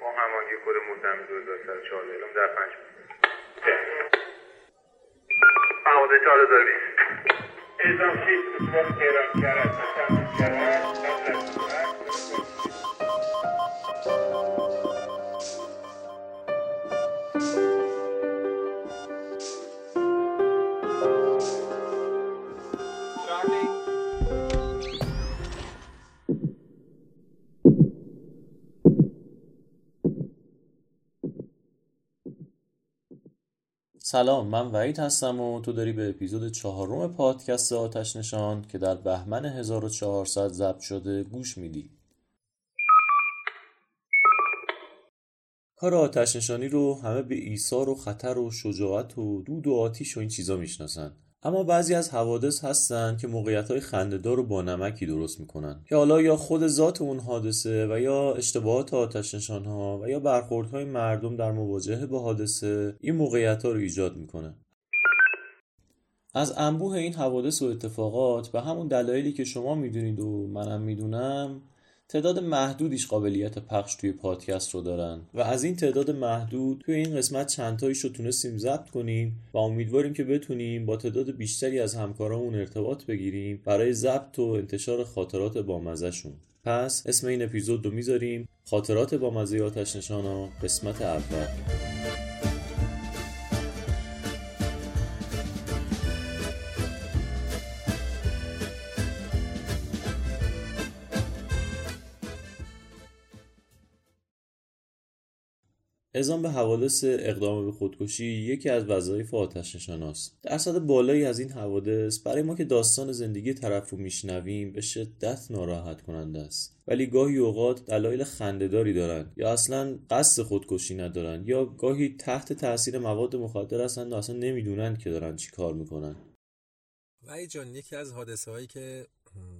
با همانگی کد مزدم 2104 اعلام در 5 مغازه 4020 اعزام شید به صورت تهران کرد سلام من وحید هستم و تو داری به اپیزود چهارم پادکست آتش نشان که در بهمن 1400 ضبط شده گوش میدی. کار آتش نشانی رو همه به ایثار و خطر و شجاعت و دود و آتیش و این چیزا می‌شناسن. اما بعضی از حوادث هستن که موقعیت های خندهدار و با نمکی درست می‌کنن. که حالا یا خود ذات اون حادثه و یا اشتباهات آتش نشان ها و یا برخوردهای مردم در مواجهه با حادثه این موقعیت ها رو ایجاد می‌کنه. از انبوه این حوادث و اتفاقات به همون دلایلی که شما می‌دونید و منم می‌دونم تعداد محدودیش قابلیت پخش توی پادکست رو دارن. و از این تعداد محدود توی این قسمت چندتاییش رو تونستیم ضبط کنیم و امیدواریم که بتونیم با تعداد بیشتری از همکارامون ارتباط بگیریم برای ضبط و انتشار خاطرات بامزهشون. پس اسم این اپیزود رو می‌ذاریم خاطرات بامزه آتش نشانا قسمت اول. اعزام به حوادث اقدام به خودکشی یکی از وظایف آتش نشاناست. درصد بالایی از این حوادث برای ما که داستان زندگی طرف رو میشنویم به شدت ناراحت کننده است. ولی گاهی اوقات دلایل خندهداری دارن یا اصلا قصد خودکشی ندارن یا گاهی تحت تاثیر مواد مخدر هستن و اصلا نمی‌دونن که دارن چی کار می‌کنن. وحید جان یکی از حادثه هایی که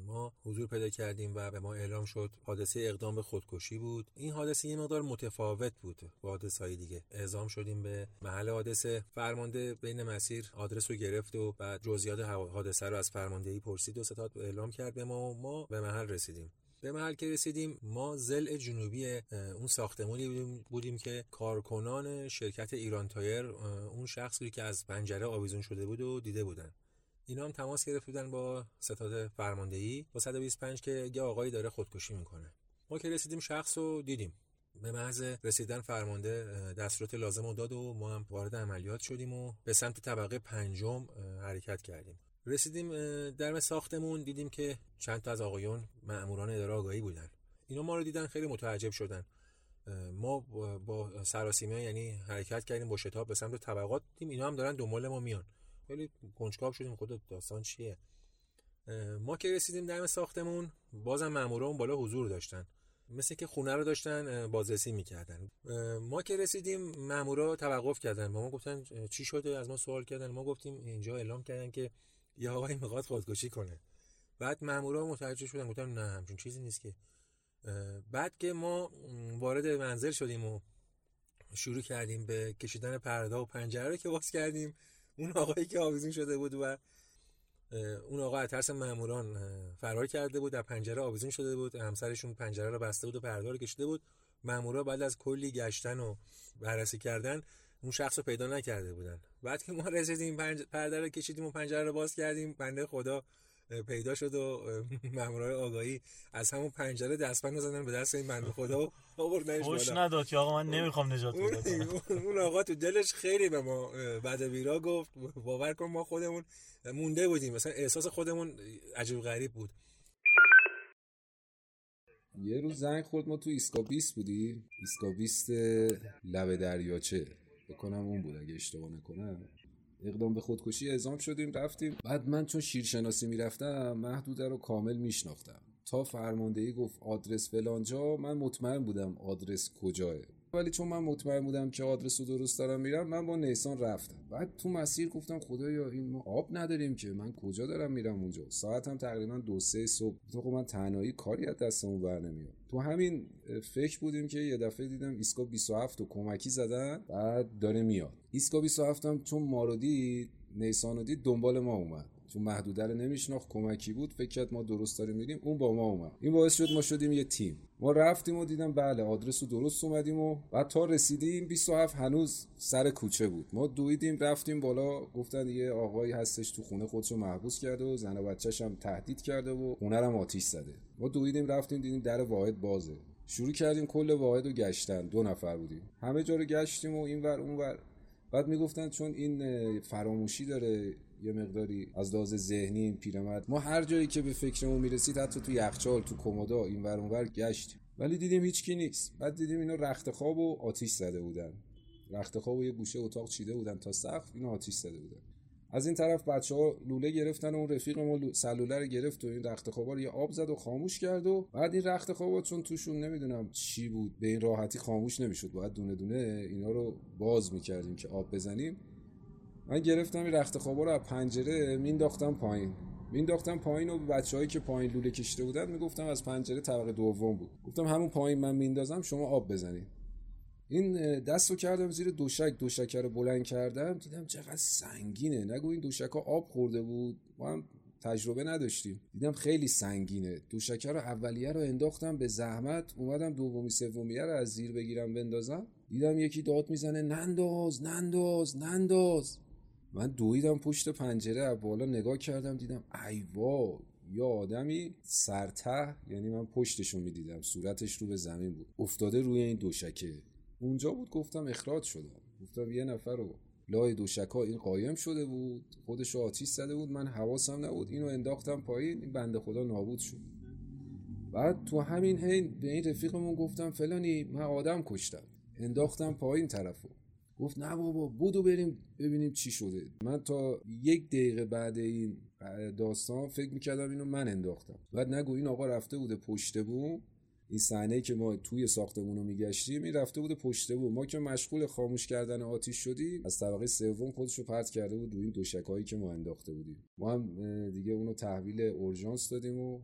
ما حضور پیدا کردیم و به ما اعلام شد حادثه اقدام به خودکشی بود. این حادثه یه مقدار متفاوت بود با حادثه های دیگه. اعزام شدیم به محل حادثه. فرمانده بین مسیر آدرس رو گرفت و بعد جزئیات حادثه رو از فرماندهی پرسید و ستاد اعلام کرد به ما و ما به محل رسیدیم. به محل که رسیدیم ما زل جنوبی اون ساختمانی بودیم که کارکنان شرکت ایران تایر اون شخصی که از پنجره آویزون شده بود و دیده بودن. اینا هم تماس گرفت بودن با ستاد فرماندهی با 125 که یه آقایی داره خودکشی می‌کنه. ما که رسیدیم شخص رو دیدیم. به محض رسیدن فرمانده دستورات لازم رو داد و ما هم وارد عملیات شدیم و به سمت طبقه پنجم حرکت کردیم. رسیدیم در ساختمون دیدیم که چند تا از آقایون مأموران اداره آگاهی بودن. اینا ما رو دیدن خیلی متعجب شدن. ما با سراسیمه یعنی حرکت کردیم با شتاب به سمت طبقات دیدیم اینا هم دارن دنبال ما میان. خیلی کنجکاو شدیم. خود داستان چیه؟ ما که رسیدیم دم ساختمون بازم ماموران بالا حضور داشتن. مثل که خونه رو داشتن بازرسی می‌کردن. ما که رسیدیم مامورا توقف کردن. با ما گفتن چی شده؟ از ما سوال کردن. ما گفتیم اینجا اعلام کردن که یه آقای می‌خواد خودکشی کنه. بعد مامورا متوجه شدن. گفتن نه همچون چیزی نیست که. بعد که ما وارد منزل شدیم و شروع کردیم به کشیدن پرده و پنجره رو که باز کردیم اون آقایی که آویزون شده بود و اون آقا از ترس ماموران فرار کرده بود در پنجره آویزون شده بود همسرشون پنجره رو بسته بود و پرده رو کشیده بود. مامورا بعد از کلی گشتن و بررسی کردن اون شخص رو پیدا نکرده بودن. بعد که ما رسیدیم پنج... پرده رو کشیدیم و پنجره رو باز کردیم بنده خدا پیدا شد و مامورای آگاهی از همون پنجره دستبند زدن به دست این بنده خدا و آوردنش خوش نداد که آقا من نمی‌خوام نجات کنم. اون آقا تو دلش خیلی به ما بعد ویرا گفت. باور کن ما خودمون مونده بودیم. مثلا احساس خودمون عجیب غریب بود. یه روز زنگ خورد ما تو ایسکا 20 بودی؟ ایسکا 20 لب دریاچه. بکنم اون بود اگه اشتباه نکنم. اقدام به خودکشی اعزام شدیم رفتیم. بعد من چون شیرشناسی می‌رفتم محدوده رو کامل میشناختم. تا فرماندهی گفت آدرس فلانجا من مطمئن بودم آدرس کجاه. ولی چون من مطمئن بودم که آدرس رو درست دارم میرم من با نیسان رفتم. بعد تو مسیر گفتم خدایا این ما آب نداریم که. من کجا دارم میرم اونجا؟ ساعتم تقریبا دو سه صبح. تو من تنهایی کاری از دستمون بر نمیاد. تو همین فکر بودیم که یه دفعه دیدم ایسکا 27 و کمکی زدن بعد داره میاد. ایسکا 27 هم چون ما رو دید نیسان رو دید دنبال ما اومد. چون محدوده رو نمیشناخت کمکی بود فکر کرد ما درست داریم میریم. اون با ما اومد. این باعث شد ما شدیم یه تیم. ما رفتیم و دیدم بله آدرس رو درست اومدیم و بعد تا رسیدیم 27 هنوز سر کوچه بود. ما دویدیم رفتیم بالا. گفتن یه آقایی هستش تو خونه خودشو محبوس کرده و زن و هم تهدید کرده و خونه هم آتیش زده. ما دویدیم رفتیم دیدیم در واحد بازه. شروع کردیم کل واحد رو گشتن. دو نفر بودیم. همه جا رو گشتیم و اینور اونور. بعد می‌گفتن چون این فراموشی داره یه مقداری از لحاظ ذهنی این پیرمرد. ما هر جایی که به فکرمون می‌رسید حتی تو یخچال تو کمودا این ور اونور گشتیم. ولی دیدیم هیچکی نیست. بعد دیدیم اینا رخت خواب و آتیش زده بودن. رخت خواب و یه گوشه اتاق چیده بودن تا سقف اینو آتیش زده بودن. از این طرف بچه ها لوله گرفتن و اون رفیق ما سلوله رو گرفت و این رخت خوابا رو یه آب زد و خاموش کرد و بعد این رخت خوابا چون توشون نمی‌دونم چی بود به این راحتی خاموش نمی‌شد. باید دونه دونه اینا رو باز می‌کردیم که آب بزنیم. من گرفتم این رخت خوابا رو از پنجره مینداختم پایین. مینداختم پایین و بچههایی که پایین لوله کشیده بودن می‌گفتم از پنجره طبقه دوم بود. گفتم همون پایین من میندازم شما آب بزنید این دست رو کردم زیر دوشک دوشکه رو بلند کردم دیدم چقدر سنگینه. نگو این دوشک آب خورده بود ما هم تجربه نداشتیم. دیدم خیلی سنگینه. دوشکه رو اولیه رو انداختم به زحمت اومدم دومی سومیه رو از زیر بگیرم بندازم. دیدم یکی داد می‌زنه ننداز ننداز ننداز. من دویدم پشت پنجره از بالا نگاه کردم دیدم ای وای یا آدمی سرته یعنی من پشتشو می‌دیدم صورتش رو به زمین بود. افتاده روی این دوشکه. اونجا بود گفتم اخراج شدم. گفتم یه نفر رو لای دوشکا این قایم شده بود خودش رو آتیش زده بود من حواسم نبود. اینو انداختم پایین این بنده خدا نابود شد. بعد تو همین حین به این رفیقمون گفتم فلانی من آدم کشتم. انداختم پایین طرفو. گفت نه بابا بودو بریم ببینیم چی شده. من تا یک دقیقه بعد این داستان فکر می‌کردم اینو من انداختم. بعد نگو این آقا رفته بوده پشت بوم این صحنه که ما توی ساختمون رو میگشتیم این رفته بوده پشت بوم ما که مشغول خاموش کردن آتیش شدیم از طبقه سوم خودش رو پرت کرده بود روی این که ما انداخته بودیم. ما هم دیگه اونو تحویل اورژانس دادیم و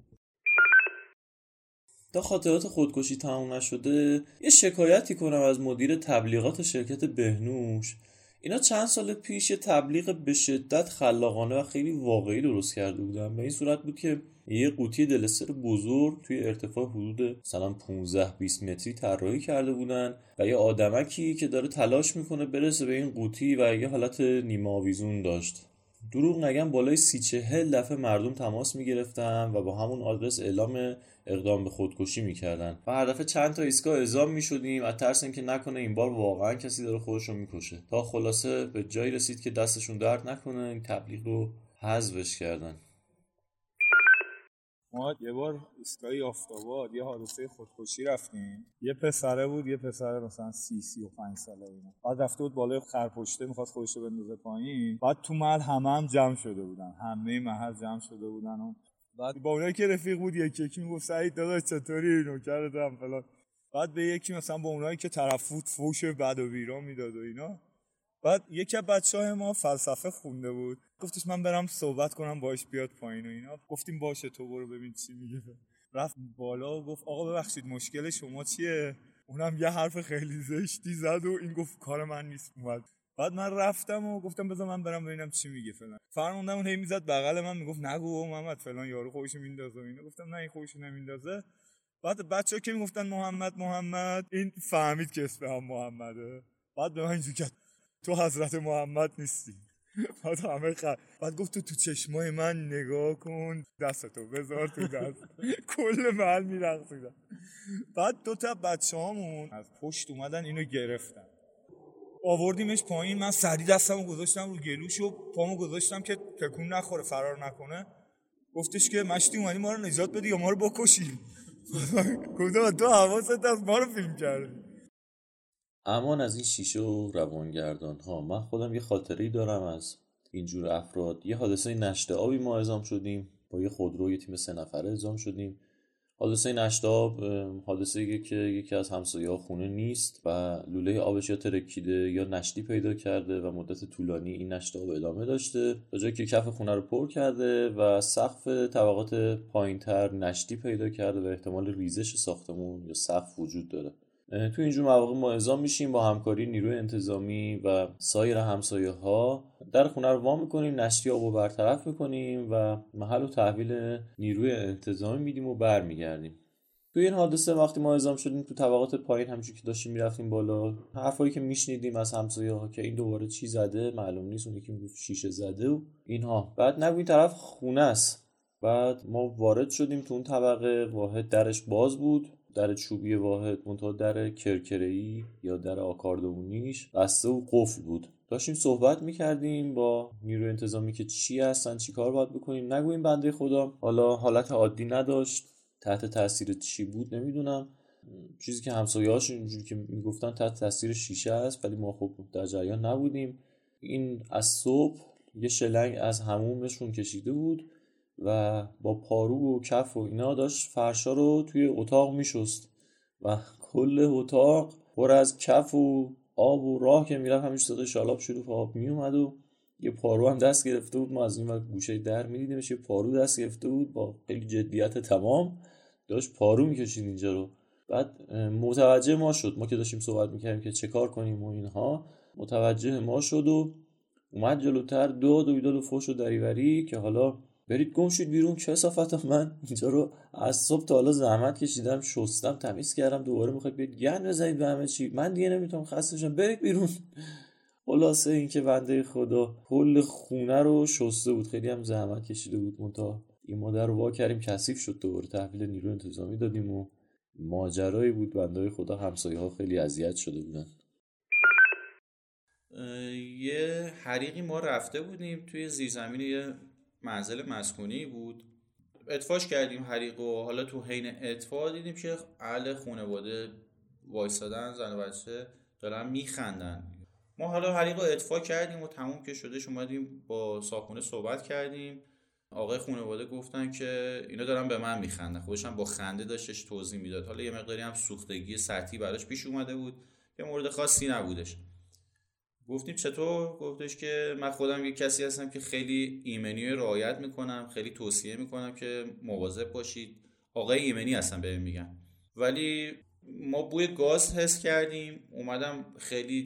تا خاطرات خودکشی تموم نشده یه شکایتی کنم از مدیر تبلیغات شرکت بهنوش. اینا چند سال پیش یه تبلیغ به شدت خلاقانه و خیلی واقعی درست کرده بودن. به این صورت بود که یه قوطی دلستر بزرگ توی ارتفاع حدود مثلا 15 20 متری طراحی کرده بودن و یه آدمکی که داره تلاش می‌کنه برسه به این قوطی و یه حالت نیمه آویزون داشت. دروغ نگم بالای سی چهل دفعه مردم تماس می‌گرفتن و با همون آدرس اعلام اقدام به خودکشی می‌کردن. و هر دفعه چند تا ایستگاه اعزام می‌شدیم از ترس اینکه نکنه این بار واقعا کسی داره خودش رو می‌کشه. تا خلاصه به جایی رسید که دستشون درد نکنه این تبلیغ رو حذفش کردن. ما یه بار ایستگاه آفتاباد یه حادثه خودکشی رفتیم. یه پسره بود یه پسر مثلا سی سی و پنج ساله اینا. بعد رفته بود بالای خرپشته می‌خواست خودش رو بندازه پایین. بعد تو محل همه هم جمع شده بودن. همه محل جمع شده بودن و بعد با اونایی که رفیق بود یکی یکی می‌گفت سعید داداش چطوری؟ نوکرتم فلان. بعد به یکی مثلا با اونایی که طرف فوت فوش بد و بیرا می‌داد و اینا. بعد یکی از بچه های ما فلسفه خونده بود. گفتش من برم صحبت کنم باش بیاد پایین و اینا. گفتیم باشه تو برو ببین چی میگه. رفت بالا و گفت آقا ببخشید مشکل شما چیه؟ اونم یه حرف خیلی زشتی زد و این گفت کار من نیست. اومد. بعد من رفتم و گفتم بذار من برم ببینم چی میگه فلان. فرموندم اون هی می‌زد بغل من می‌گفت نگو محمد فلان یارو خودش میندازه و اینا. گفتم نه این خودش نمیندازه. بعد بچه که می‌گفتن محمد محمد این فهمید که اسم هم محمده. بعد به من اینجوری کرد. تو حضرت محمد نیستی. بعد همه خ... بعد گفت تو تو چشمای من نگاه کن دستتو بذار تو دست. کل محل میرقصیدن. بعد دو تا بچه هامون از پشت اومدن اینو گرفتن. آوردیمش پایین من سری دستمو گذاشتم رو گلوش و پامو گذاشتم که تکون نخوره فرار نکنه. گفتش که مشتی اومدی ما رو نجات بدی یا ما رو بکشی؟ گفتم تو حواست از ما رو فیلم کردی. امان از این شیشه و روانگردان ها من خودم یه خاطری دارم از اینجور افراد. یه حادثه نشته آبی ما اعزام شدیم. با یه خودرو یه تیم سه نفره اعزام شدیم. حادثه نشته آب حادثه که یکی از همسایه خونه نیست و لوله آبش یا ترکیده یا نشتی پیدا کرده و مدت طولانی این نشته آب ادامه داشته. تا جایی که کف خونه رو پر کرده و سقف طبقات پایینتر نشتی پیدا کرده و احتمال ریزش ساختمون یا سقف وجود داره. تو اینجور مواقع ما اعزام میشیم با همکاری نیروی انتظامی و سایر همسایه ها در خونه رو وا می‌کنیم نشتی آب و برطرف می‌کنیم و محل و تحویل نیروی انتظامی میدیم و برمیگردیم. تو این حادثه وقتی ما اعزام شدیم تو طبقات پایین همچون که داشتیم می‌رفتیم بالا حرفایی که میشنیدیم از همسایه ها که این دوباره چی زده معلوم نیست اون یکی می‌گفت شیشه زده و اینها. بعد نگو این طرف خونه است. بعد ما وارد شدیم تو اون طبقه واحد درش باز بود. در چوبی واحد منتها در کرکره‌ای یا در آکاردونیش بسته و قفل بود. داشتیم صحبت می‌کردیم با نیروی انتظامی که چی هستن چی کار باید بکنیم. نگویم بنده خدا. حالا حالت عادی نداشت. تحت تاثیر چی بود نمی‌دونم. چیزی که همسایه‌هاش اینجوری که می‌گفتن تحت تاثیر شیشه است ولی ما خب در جریان نبودیم. این از صبح یه شلنگ از همومشون کشیده بود. و با پارو و کف و اینا داشت فرشا رو توی اتاق میشست. و کل اتاق پر از کف و آب و راه که می‌رفت همیشه صدای شالاب شروع آب میومد و یه پارو هم دست گرفته بود. ما از این وقت گوشه در میدیدیمش یه پارو دست گرفته بود با خیلی جدیت تمام. داشت پارو می‌کشید اینجا رو. بعد متوجه ما شد. ما که داشتیم صحبت می‌کردیم که چه کار کنیم و اینها متوجه ما شد و اومد جلوتر. دو دو دو فوش و دریوری که حالا برید گم شید بیرون کسافت من اینجا رو از صبح تا حالا زحمت کشیدم شستم تمیز کردم دوباره می‌خواید بیاد گند بزنید به همه چی. من دیگه نمی‌تونم خسته شم. برید بیرون. خلاصه اینکه بنده خدا کل خونه رو شسته بود. خیلی هم زحمت کشیده بود. مونتا این مادر رو وا کردیم. کثیف شد دوباره. تحویل نیرو انتظامی دادیم و ماجرایی بود. بنده خدا همسایه ها خیلی اذیت شده بودن. یه حریقی ما رفته بودیم توی زیرزمین یه منزل مسکونی بود. اتفاش کردیم حریق و حالا تو حین اتفا دیدیم که اهل خانواده وایسادن زن و بچه دارن میخندن. ما حالا حریق رو اطفا کردیم و تموم که شده اومدیم با ساکونه صحبت کردیم. آقای خانواده گفتن که اینا دارن به من میخندن. خودشم با خنده داشتش توضیح می‌داد. حالا یه مقداری هم سوختگی سطحی براش پیش اومده بود که مورد خاصی نبودش. گفتیم چطور؟ گفتش که من خودم یک کسی هستم که خیلی ایمنی رعایت می‌کنم خیلی توصیه می‌کنم که مواظب باشید. آقای ایمنی هستم به میگم ولی ما بوی گاز حس کردیم. اومدم خیلی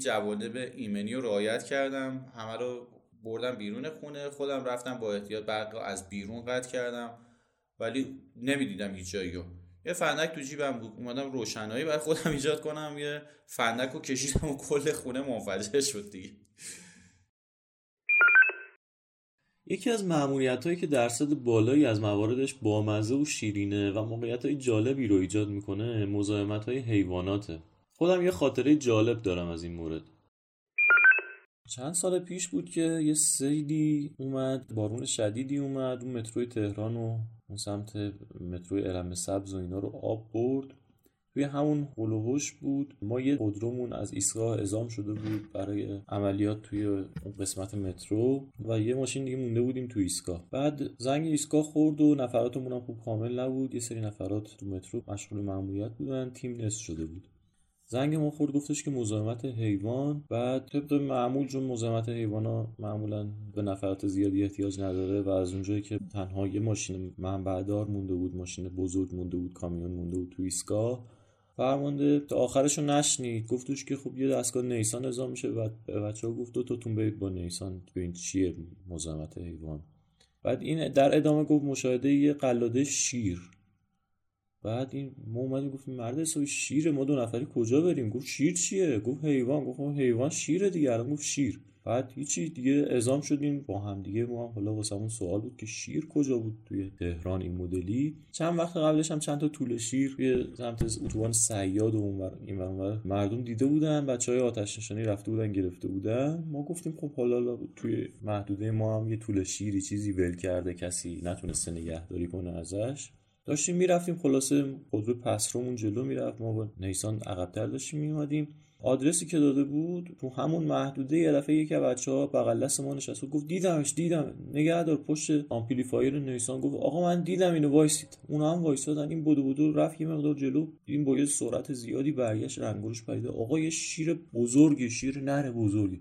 به ایمنی رو رعایت کردم. همه رو بردم بیرون خونه. خودم رفتم با احتیاط برق از بیرون قطع کردم. ولی نمی‌دیدم هیچ جایی یه فندک تو جیبم بود. اومدم روشنایی برای خودم ایجاد کنم. یه فندک رو کشیدم و کل خونه منفجر شد دیگه. یکی از معمولیت هایی که درصد بالایی از مواردش بامزه و شیرینه و موقعیت های جالبی رو ایجاد می‌کنه مزاحمت های حیواناته. خودم یه خاطره جالب دارم از این مورد. چند سال پیش بود که یه سیلی اومد بارون شدیدی اومد اون متروی تهران و اون سمت متروی علم سبز و اینا رو آب برد. توی همون هلوهوش بود. ما یه خودرومون از ایستگاه ازام شده بود برای عملیات توی اون قسمت مترو و یه ماشین دیگه مونده بودیم توی ایستگاه. بعد زنگ ایستگاه خورد و نفراتمون هم خوب کامل نبود. یه سری نفرات تو مترو مشغول مأموریت بودن. تیم نصف شده بود. زنگ ما خورد گفتش که مزاحمت حیوان بعد طبق معمول چون مزاحمت حیوان ها معمولا به نفرات زیادی احتیاج نداره و از اونجایی که تنها یه ماشین منبعدار مونده بود ماشین بزرگ مونده بود کامیون مونده بود تو ایستگاه. فرمانده تا آخرشو نشنید. گفتش که خب یه دستگاه نیسان ازا میشه. به بچه ها گفت تاتون برید با نیسان ببین چیه مزاحمت حیوان. بعد این در ادامه گفت مشاهده یه قلاده شیر. بعد این ما اومدیم گفتیم مرد حسابی شیر ما دو نفری کجا بریم؟ گفت شیر چیه؟ گفت حیوان. گفت حیوان شیره دیگه. الان گفت شیر. بعد هیچی دیگه ازام شدیم. با هم دیگه ما هم حالا واسمون سوال بود که شیر کجا بود توی تهران این مدلی؟ چند وقت قبلش هم چند تا طول شیر توی سمت اتوبان سیاد و اونور این مردم دیده بودن. بچه های آتش نشانی رفته بودن گرفته بودن. ما گفتیم خب حالا توی محدوده ما هم یه طول شیری چیزی ول کرده کسی نتونسته نگهداری کنه ازش. داشتیم می‌رفتیم خلاصه خودرو پسرومون جلو می‌رفت. ما با نیسان عقبتر داشتیم میومدیم آدرسی که داده بود تو همون محدوده یه دفعه یکی بچه ها بغل دست ما نشست. و گفت دیدمش دیدم. نگهدار پشت آمپلیفایر نیسان گفت آقا من دیدم اینو وایسید. اونا هم وایسادن. این بودو بودو رفت یه مقدار جلو. این با یه سرعت زیادی برگشت رنگش پریده آقا یه شیر بزرگی شیر نره بزرگی.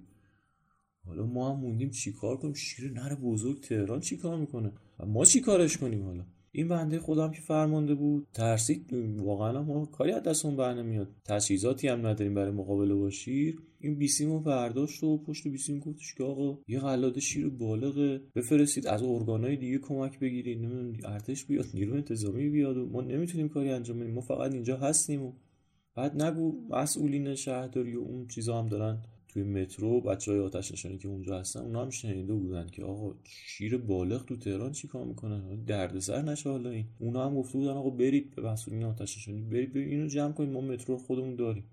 حالا ما هم موندیم چیکار کنیم؟ شیر نره بزرگ تهران چیکار می‌کنه؟ ما چیکارش کنیم حالا؟ این بنده خودم که فرمانده بود. ترسید. واقعا ما کاری از دستمون بر نمیاد. تجهیزاتی هم نداریم برای مقابله با شیر. این بیسیمو برداشت و پشت بیسیم گفتش که آقا یه قلاده شیر بالغه بفرستید. از ارگانهای دیگه کمک بگیرید. نمی‌دونم ارتش بیاد نیرو انتظامی بیاد و ما نمی‌تونیم کاری انجام بدیم. ما فقط اینجا هستیم و بعد نگو مسئولین شهرداری و اون چیزا هم دارن توی مترو بچه های آتش نشانی که اونجا هستن اونا هم شنیده بودن که آقا شیر بالغ تو تهران چیکار می‌کنن دردسر نشه حالا این. اونا هم گفته بودن آقا برید به مسئولین آتش نشانی برید برید اینو جمع کنید ما مترو خودمون داریم.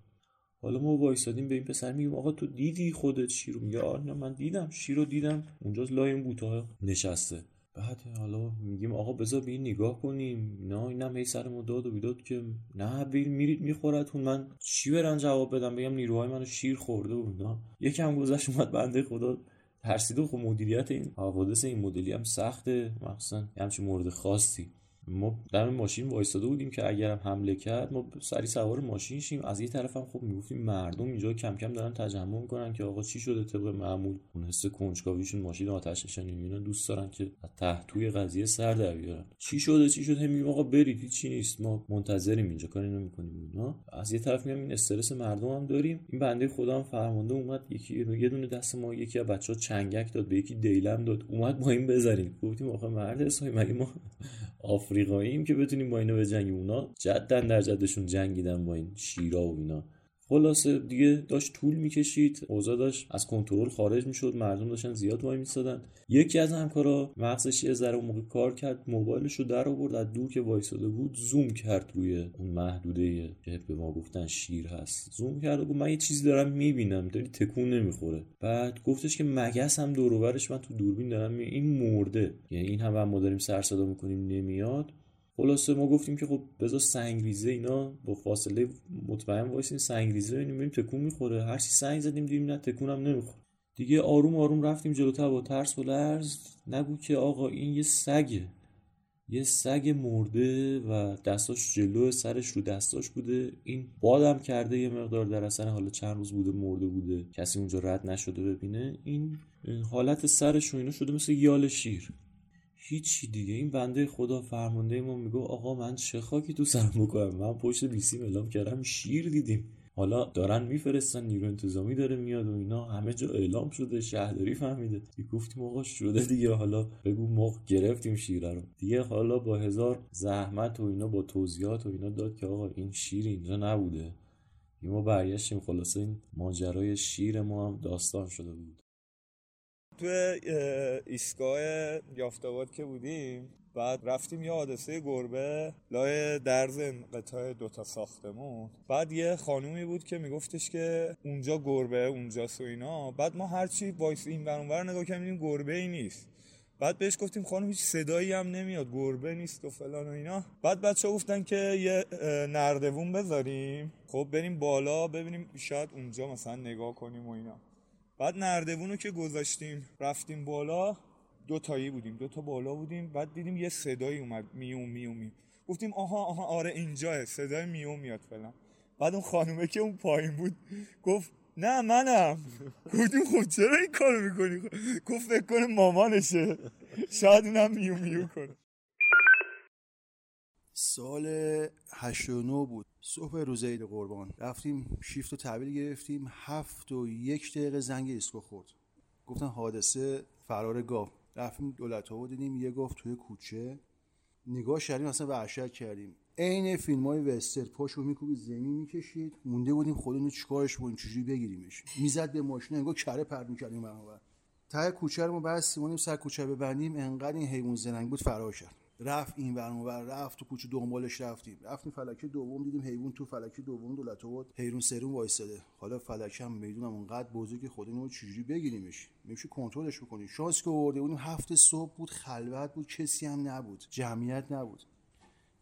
حالا ما وایسادیم به این پسر میگیم آقا تو دیدی خودت شیر رو؟ میگه آره من دیدم شیر رو دیدم. اونجا لای این بوته نشسته. بعد حالا میگیم آقا بذار به این نگاه کنیم. نه اینم هی سر داد و بیداد که نه بیل میرید میخورتون. من چی برن جواب بدم؟ بگم نیروهای منو شیر خورده و نه یکم گذشت اومد بنده خدا ترسید و خب مدیریت این حوادث این مدلی هم سخته. مخصوصا همچین مورد خاصی. ما دم ماشین وایستاده بودیم که اگرم حمله کرد ما سری سوار ماشین شیم. از یه طرف هم خب می‌گفتیم مردم اینجا کم کم دارن تجمع می‌کنن که آقا چی شده طبق معمول؟ اون حس کنجکاویشون ماشین آتش نشانی می‌بینن دوست دارن که تحتوی قضیه سر در بیارن. چی شده؟ چی شده؟ میگیم آقا برید چی نیست. ما منتظریم اینجا کاری نمی‌کنیم اینا. از یه طرف میگم این استرس مردم هم داریم. این بنده خدا هم فرمانده اومد یکی یه دونه دست ما یکی از بچه‌ها چنگک داد به یکی دیلم داد. اومد ما این بزنیم. گفتیم آقا مرد حسابی مگه ما آفریقاییم که بتونیم با اینا بجنگیم. اونا جدن در جدشون جنگیدن با این شیرا و اینا. خلاصه دیگه داشت طول می‌کشید اوضاع داشت از کنترل خارج می‌شد مردم داشتن زیاد وای میسادن. یکی از همکارا مغزش یه ذره موقع کار کرد موبایلش رو در آورد از دور که وایساده بود زوم کرد روی اون محدوده که به ما گفتن شیر هست. زوم کرد و گفت من یه چیزی دارم می‌بینم داری تکون نمی‌خوره. بعد گفتش که مگس هم دور من تو دوربین دارم. این مرده. یعنی این هم ما داریم سر صدا می‌کنیم نمیاد. خلاصه ما گفتیم که خب بذار سنگریزه اینا با فاصله مطمئن وایسین سنگریزه ببینیم ببینیم تکون می‌خوره. هر چی سنگ زدیم دیدیم نه تکون هم نمی‌خوره. دیگه آروم آروم رفتیم جلوتر با ترس و لرز. نگو که آقا این یه سگه. یه سگ مرده و دستاش جلو سرش رو دستاش بوده. این بادم کرده یه مقدار در اصلا حالا چند روز بوده مرده بوده. کسی اونجا رد نشده ببینه. این حالت سرش و اینا شده مثل یال شیر. هیچی دیگه. این بنده خدا فرمانده ما میگه آقا من چه خاکی تو سرم بکنم؟ من پشت بیسیم اعلام کردم شیر دیدیم. حالا دارن میفرستن نیرو انتظامی داره میاد و اینا. همه جا اعلام شده شهرداری فهمیده. گفتیم آقا شده دیگه. حالا بگو ما گرفتیم شیره رو. دیگه حالا با هزار زحمت و اینا با توضیحات و اینا داد که آقا این شیر اینجا نبوده. ما برگشتیم خلاصه این ماجرای شیر ما هم داستان شده بود. تو ایستگاه یافتاباد که بودیم بعد رفتیم یه حادثه گربه لای درز قطعه دوتا ساختمون. بعد یه خانومی بود که میگفتش که اونجا گربه اونجا و اینا. بعد ما هرچی وایس این برانور نگاه کردیم گربه ای نیست. بعد بهش گفتیم خانم هیچ صدایی هم نمیاد گربه نیست و فلان و اینا. بعد بچه گفتن که یه نردوون بذاریم. خب بریم بالا ببینیم شاید اونجا مثلا نگاه کنیم و اینا. بعد نردبون که گذاشتیم رفتیم بالا دو تایی بودیم دو تا بالا بودیم بعد دیدیم یه صدایی اومد میوم میوم میوم گفتیم آها آها آره اینجاه. صدای میوم میاد فلان بعد اون خانومه که اون پایین بود گفت نه منم. گفتیم خب چرا این کارو می‌کنی؟ گفت فکر کنه مامانشه. شاید اونم میو میو کنه. سال 89 بود. صبح روز عید قربان. رفتیم شیفت و تحویل گرفتیم. هفت و یک دقیقه زنگ ایسکو خورد. گفتن حادثه فرار گاو. رفتیم دولت ها دیدیم. یه گاو توی کوچه. نگاه شدیم اصلا وحشت کردیم. عین فیلم های وستر پاشو میکوبید زمین می‌کشید. مونده بودیم خودمون چیکارش بودیم چجوری بگیریمش. می‌زد به ماشین انگار کره پرد می‌کردیم برابر. ته کوچه رو ما بستیم سر کوچه ببندیم. انقدر این حیوان زرنگ بود فرار کرد. رفت این ور رفت تو کوچه دنبالش رفتیم. رفتیم فلکه دوم دیدیم حیوان تو فلکه دوم دولت بود حیرون سرون وایساده حالا فلکه هم می‌دونم اونقدر بزرگی خودمون چجوری بگیریمش؟ میشه کنترلش بکنیم شانس که آورده بودیم هفت صبح بود خلوت بود کسی هم نبود. جمعیت نبود.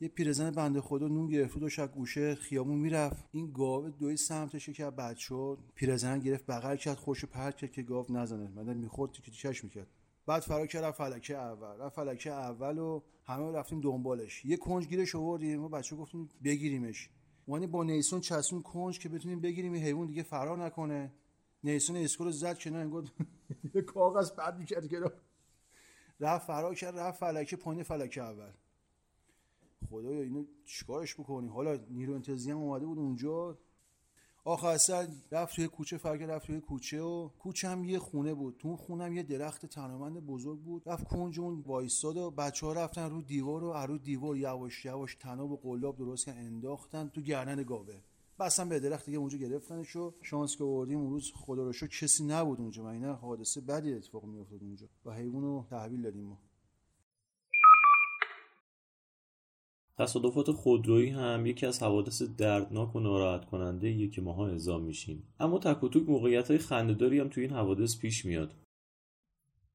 یه پیرزن بنده خدا نون گرفت و از گوشه خیابون می‌رفت. این گاو دوی سمتش که بد شد. پیرزن گرفت بغل کرد خوش پرت کرد که گاو نزنه. بعد می‌خورد که چش می‌کرد. بعد فرار کرد فلکه اول. رفت فلکه اول و همه رفتیم دنبالش. یه کنج گیرش آوردیم. و بچه گفتیم بگیریمش. وانی با نیسون چسبون کنج که بتونیم بگیریم. این حیوان دیگه فرار نکنه. نیسون اسکو رو زد کنار انگار یه کاغذ پرد می‌کرد که رفت فرار کرد رفت فلکه پایین فلکه اول. خدایا اینو چیکارش بکنیم؟ حالا نیرو انتظامی هم اومده بود اونجا. آخر سر رفت توی کوچه فرق رفت توی کوچه و کوچه هم یه خونه بود. تو هم یه درخت تنومند بزرگ بود. رفت کنج اون وایستاد و بچه ها رفتن رو دیوار و رو دیوار یواش یواش تناب و قلاب درست کردن انداختن تو گردن گاوه. بسن به درخت دیگه اونجا گرفتنش و شانس که آوردیم اون روز خدا رو کسی نبود اونجا. و اینا حادثه بدی اتفاق میافتاد اونجا. و حیوان تحویل دادیم ما. تصادفات خودرویی هم یکی از حوادث دردناک و ناراحت کننده که ماها اعزام میشیم اما تک و توک موقعیت های خندهداری هم تو این حوادث پیش میاد.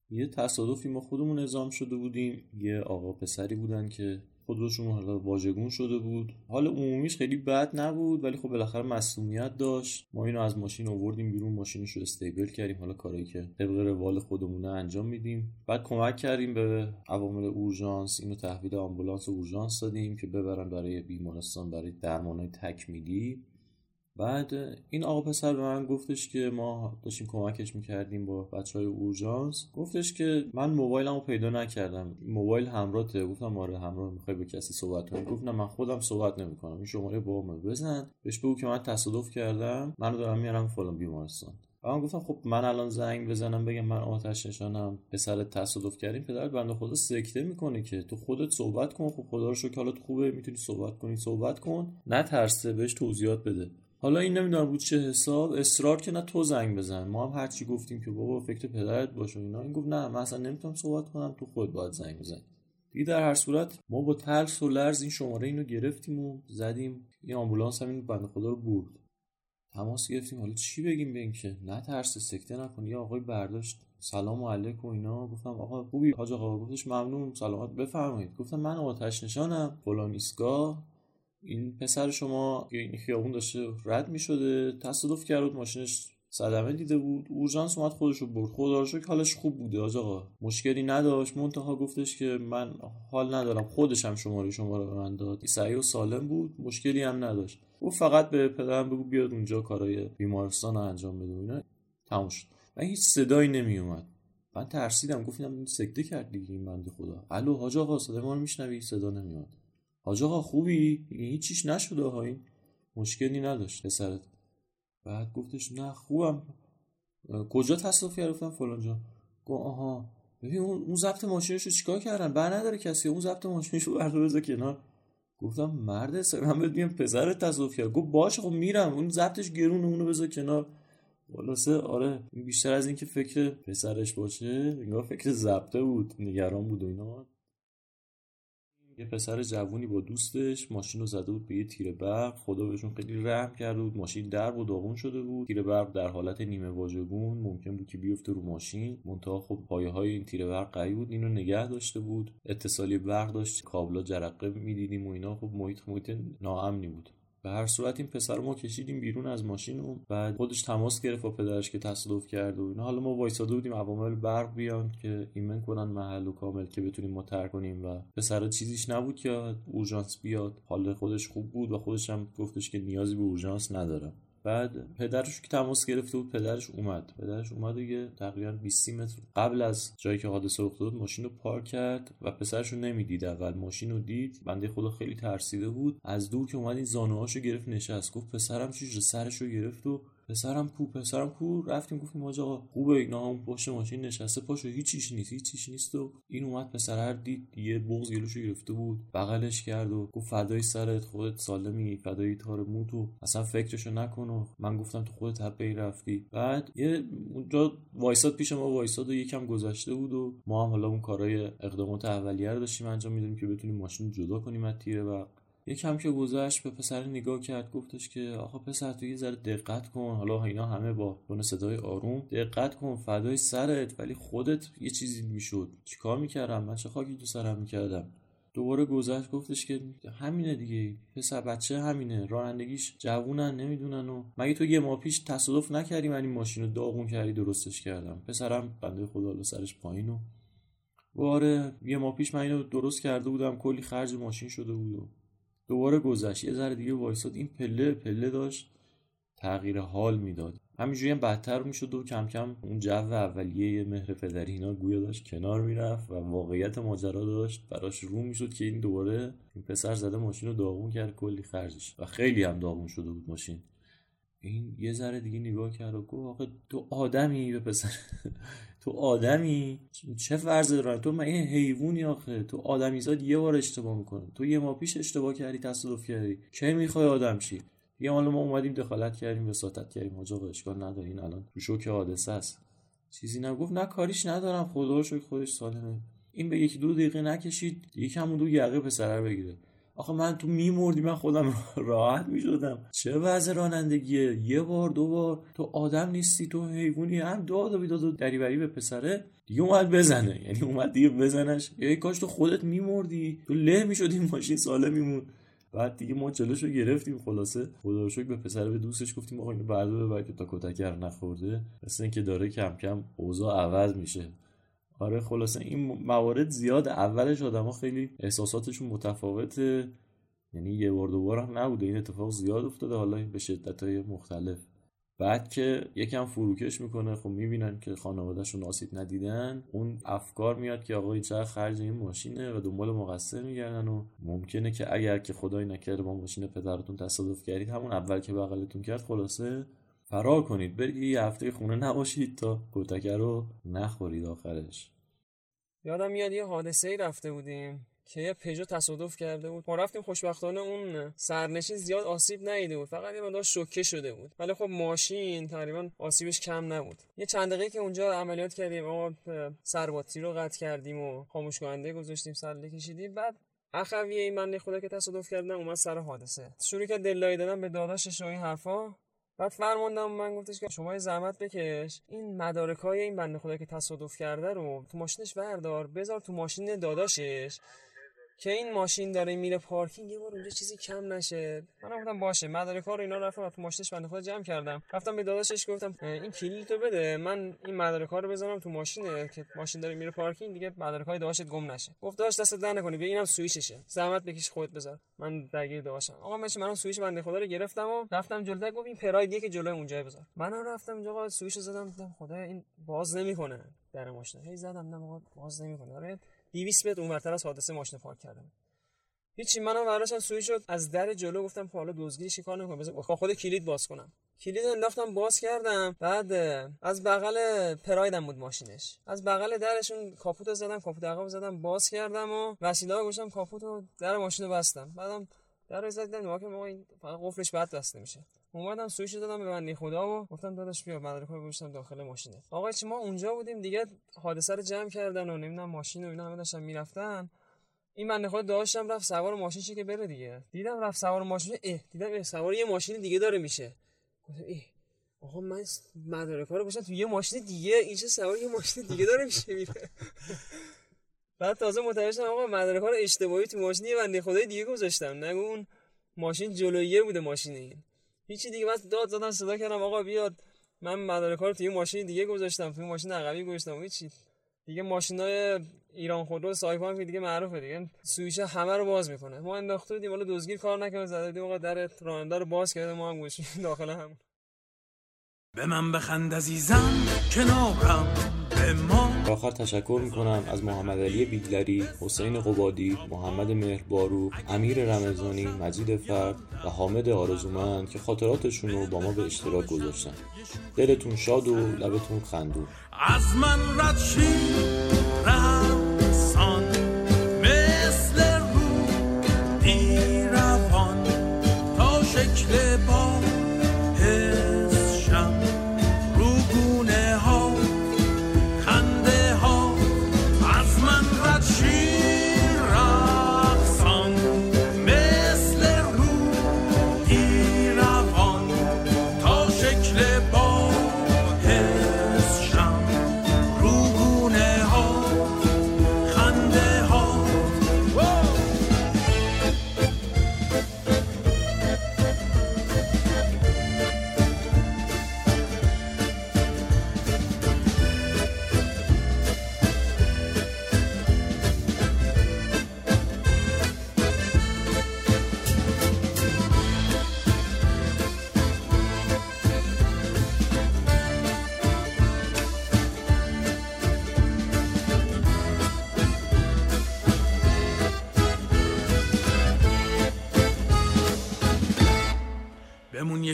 یه تصادفی ما خودمون اعزام شده بودیم. یه آقا پسری بودن که خودروشون حالا واژگون شده بود. حال عمومیش خیلی بد نبود ولی خب بالاخره مسئولیت داشت. ما اینو از ماشین آوردیم بیرون ماشینش رو استیبل کردیم. حالا کاری که طبق روال خودمونه انجام میدیم. بعد کمک کردیم به عوامل اورژانس. اینو تحویل آمبولانس اورژانس دادیم که ببرن برای بیمارستان برای درمانهای تکمیلی. بعد این آقا پسر به من گفتش که ما داشتیم کمکش می‌کردیم با بچه های اورژانس. گفتش که من موبایلمو پیدا نکردم. موبایل همراهته. گفتم آره همراه می‌خوای به کسی صحبت کنی؟ گفت من خودم صحبت نمی‌کنم. این شماره با بزن. بهش بگو که من تصادف کردم. منو دارم میارم فلان بیمارستان. و من گفتم خب من الان زنگ بزنم بگم من آتش نشانم. پسر تصادف کردیم. پدر بنده خدا سکته می‌کنه که تو خودت صحبت کن. خب خدا رو شکر حالت خوبه. می‌تونی صحبت کنی. صحبت کن. نه ترسه بهش توضیحات بده. حالا این نمی‌دونم بود چه حساب. اصرار که نه تو زنگ بزن. ما هم هرچی گفتیم که بابا فکر پدرت باشه اینا. این گفت نه من اصلا نمی‌تونم صحبت کنم تو خود باید زنگ بزنی. دیگه در هر صورت ما با ترس و لرز این شماره اینو گرفتیم و زدیم. این آمبولانس هم این بنده خدا رو برد. تماس گرفتیم. حالا چی بگیم به اینکه نه ترس سکته نکن یه آقای برداشت. سلام و علیک و اینا. گفتم آقا خوبی؟ حاج آقا گفتش ممنون. سلامت بفرمایید. گفتم من آتش نشانم فلان ایستگاه. این پسر شما این خیابون داشته رد می شده تصادف کرد ماشینش صدمه دیده بود. اورژانس اومد خودش رو برد. خدا رو حالش خوب بوده آج آقا. مشکلی نداشت. منتها گفتش که من حال ندارم. خودش هم شماره شما رو به من داد. سعی و سالم بود. مشکلی هم نداشت. او فقط به پدرم بگو بیاد اونجا کارای بیمارستان رو انجام بده. اینا تموم شد. و هیچ صدایی نمی اومد من ترسیدم. گفتم این سکته کرد دیگه این بنده خدا. الو حاج آقا صدا ما رو میشنوی؟ صدا نمیاد حاج آقا خوبی؟ هیچیش نشده ها این مشکلی نداشت پسرت. بعد گفتش نه خوبم. کجا تصادف کرد گفتم فلان جا؟ گفت آها. ببین اون ضبط ماشینش چیکار کردن؟ بر نداره کسی. اون ضبط ماشینش رو بذار کنار. گفتم مرد من بهت میگم پسر تصادف کرد. گفت باشه خب میرم. اون ضبطش گرونه اونو بذار کنار. خلاصه آره بیشتر از اینکه فکر پسرش باشه انگار فکر ضبطه بود نگران بود و اینا. یه پسر جوونی با دوستش ماشین رو زده بود به یه تیر برق خدا بهشون خیلی رحم کرده بود ماشین در و داغون شده بود. تیر برق در حالت نیمه واژگون ممکن بود که بیفته رو ماشین. منتها خب پایه های این تیر برق قوی بود اینو نگه داشته بود. اتصالی برق داشت کابلا جرقه می‌دیدیم و اینا. خب محیط محیط ناامنی بود. به هر صورت این پسر ما کشیدیم بیرون از ماشین و بعد خودش تماس گرفت با پدرش که تصادف کرده و اینا. حالا ما وایساده بودیم عوامل برق بیان که ایمن کنن محل و کامل که بتونیم ما تر کنیم و پسر چیزیش نبود که اورژانس بیاد. حال خودش خوب بود و خودش هم گفتش که نیازی به اورژانس نداره بعد پدرش که تماس گرفته بود پدرش اومد. پدرش اومد دیگه تقریبا 20 متر قبل از جایی که حادثه رخ داد ماشین رو پارک کرد و پسرش رو نمی‌دید اول. ماشین رو دید بنده خدا خیلی ترسیده بود. از دور که اومد این زانوهاشو گرفت نشست. گفت پسرم چیز سرش رو گرفت و پسرم کو پسرم کو رفتیم گفتیم آقا خوبه اینا هم پشت ماشین نشسته پاشو هیچیش نیست هیچیش نیست و این اومد پسر دید یه بغض گلوشو گرفته بود بغلش کرد و گفت فدای سرت خودت سالمی فدای تار موتو اصلا فکرشو نکن و من گفتم تو خودت حقی رفتی. بعد یه اونجا وایساد پیش ما وایساد و یکم گذشته بود و ما هم حالا اون کارهای اقدامات اولیه رو داشتیم انجام می‌دادیم که بتونیم ماشین جدا کنیم از تیره و یکم که گذشت به پسر نگاه کرد گفتش که آقا پسر تو یه ذره دقت کن. حالا اینا همه با دون صدای آروم. دقت کن فدای سرت ولی خودت یه چیزی می‌شد. چیکار می‌کردم؟ من چه خاکی تو سرم می‌کردم؟ دوباره گذشت گفتش که همینه دیگه. پسر بچه همینه. رانندگیش جوونن نمی‌دونن و مگه تو یه ماه پیش تصادف نکردی؟ من این ماشین رو داغون کردی درستش کردم. پسرم بنده خدا سرش پایین و آره یه ماه پیش من اینو درست کرده بودم. کلی خرج ماشین شده بود دوباره گذشت. یه ذره دیگه وایساد. این پله پله داشت تغییر حال می‌داد. همینجوری هم بدتر می‌شد و کم کم اون جو اولیه مهر پدری اینا گویا داشت کنار می‌رفت و واقعیت ماجرا داشت. براش رو می‌شد که این دوباره این پسر زده ماشین رو داغون کرد کلی خرجش. و خیلی هم داغون شده بود ماشین. این یه ذره دیگه نگاه کرد و گفت آخه تو آدمی به پسر تو آدمی؟ چه فرض داره تو من این حیوانی آخه؟ تو آدمیزاد یه بار اشتباه می‌کنه تو یه ماه پیش اشتباه کردی تصادف کردی. کی می‌خوای آدم شی؟ یه حالا ما اومدیم دخالت کردیم وساطت کردیم. آقا اشکال نداره. الان تو شوک حادثه است. چیزی نگفت؟ نه کاریش ندارم. خدا رو شکر خودش سالمه. این به یکی دو دقیقه نکشید یکم دو یقه پسره بگیره. آخه من تو میمردی من خودم راحت می‌شدم. چه وضع رانندگیه؟ یه بار دو بار. تو آدم نیستی تو حیوانی. هم داد و بیداد و دریوری به پسره. دیگه اومد بزنه. یعنی اومد دیگه بزنش. یه کاش تو خودت میمردی. تو له می‌شدی ماشین سالم میمون. بعد دیگه ما جلوشو گرفتیم خلاصه. خدا رو به پسر به دوستش گفتیم آقا اینو بردار ببر که تا کتکر نخورده. مثل اینکه داره کم کم اوضاع عوض میشه. آره خلاصه این موارد زیاد اولش آدما خیلی احساساتشون متفاوته. یعنی یه بار دو بار هم نبوده. این اتفاق زیاد افتاده. حالا به شدت های مختلف. بعد که یکم فروکش می‌کنه خب می‌بینن که خانوادهشون آسیب ندیدن. اون افکار میاد که آقا این خرج این ماشینه و دنبال مقصر میگردن و ممکنه که اگر که خدای نکرده با ماشین پدرتون تصادف کردید همون اول که بغلتون کرد خلاصه فرار کنید. برید یه هفته خونه نباشید تا کتکه رو نخورید آخرش. یادم میاد یه حادثه ای رفته بودیم که یه پژو تصادف کرده بود. ما رفتیم خوشبختانه اون سرنشین زیاد آسیب ندیده بود. فقط یه مقدار شوکه شده بود. ولی خب ماشین تقریبا آسیبش کم نبود. یه چند دقیقه که اونجا عملیات کردیم ما سرباطی رو قطع کردیم و خاموش کننده گذاشتیم سر کشیدیم. بعد اخویه این من خدا که تصادف کردن اومد سر حادثه. شروع کرد دلایی دادن به داداشش و این حرفا. بعد فرماندم من گفتش که شما زحمت بکش. این مدارک های این بنده خدا که تصادف کرده رو تو ماشینش بردار بذار تو ماشین داداشش. که این ماشین داره میره پارکینگ یه بار اونجا چیزی کم نشه. من گفتم باشه. مدارک اینا رفتم تو ماشینش بنده خدا جمع کردم. رفتم به داداشش گفتم این کلید تو بده. من این مدارک رو بذارم تو ماشینه که ماشین داره میره پارکینگ دیگه مدارک های داداشت گم نشه. گفت داداش دست در نکنی. بیا اینم سوئیششه زحمت بکش خودت بذار. من درگیر داداشم. آقا من منم سوئیش بنده خدا رو گرفتم و رفتم جلوتر گفت این پراید که جلوی اونجا بذار. منم رفتم اونجا آقا زدم. دیدم خدا این باز نمی‌کنه در ماشین. هی زدم آقا باز نمی‌کنه. آره 200 متر اونورتر از حادثه ماشین پارک کردم. هیچی منم براشم سوی شد از در جلو گفتم حالا دزدگیری چیکار نمی‌کنم؟ بذار خود کلید باز کنم. کلید انداختم باز کردم بعد از بغل پرایدم بود ماشینش. از بغل درشون کاپوت زدم کاپوت عقب زدم باز کردم و وسیله گوشم کاپوت و در ماشین رو بستم. بعدم در رو زدم که ما این قفلش بعد بسته میشه. اومدم سویش دادم به بنده خدا و گفتم داداش بیا مدرک رو گوشتم داخل ماشینه آقا چی ما اونجا بودیم دیگه حادثه رو جمع کردن و نمی‌دونم ماشین و اینا همه داشتن می‌رفتن. این بنده خدا داشتم رفت سوار ماشین شه که بره دیگه. دیدم رفت سوار ماشین اه دیدم اه سوار یه ماشین دیگه داره میشه. گفتم اه آقا من مدارک رو گذاشتم تو یه ماشین دیگه این چه سوار یه ماشین دیگه داره میشه میره. بعد تازه متوجه شدم آقا مدارک اشتباهی تو ماشین یه بنده خدای دیگه گذاشتم. نگو اون ماشین جلویه بوده ماشین این. هیچی دیگه بس داد زدن صدا کردم آقا بیاد. من مدارک رو تو یه ماشین دیگه گذاشتم تو ماشین عقبی گذاشتم هیچی. دیگه ماشینای ایران خودرو سایپا که دیگه معروفه دیگه. سویش همه رو باز می‌کنه. ما انداخته بودیم حالا دزگیر کار نکنه زده بودیم آقا در راننده رو باز کرده ما هم گوشیم داخل همون. به من بخند عزیزم کنارم. آخر تشکر می‌کنم از محمد علی بیگلری، حسین قبادی، محمد مهربارو، امیر رمضانی، مجید فرد و حامد آرزومند که خاطراتشون رو با ما به اشتراک گذاشتن. دلتون شاد و لبتون خندون از من رد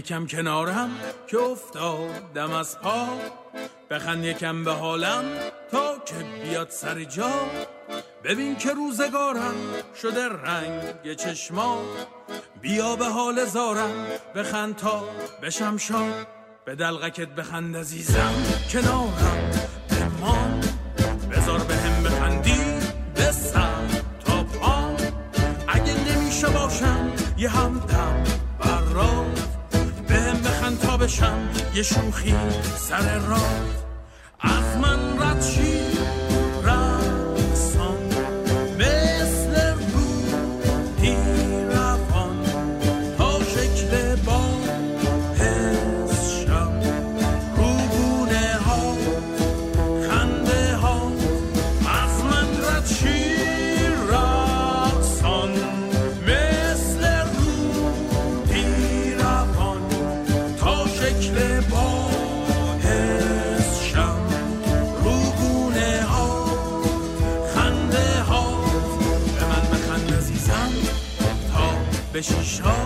یکم کنارم که افتادم از پا. بخند یکم به حالم تا که بیاد سر جا. ببین که روزگارم شده رنگ چشما. بیا به حال زارم بخند تا بشم شاد به دلغکت بخند عزیزم کنارم بمان. بذار به هم بخندی بسم تا پام اگه نمیشه باشم یه همدم بشم یه شوخی سر راه. از من رد شی به شیشا به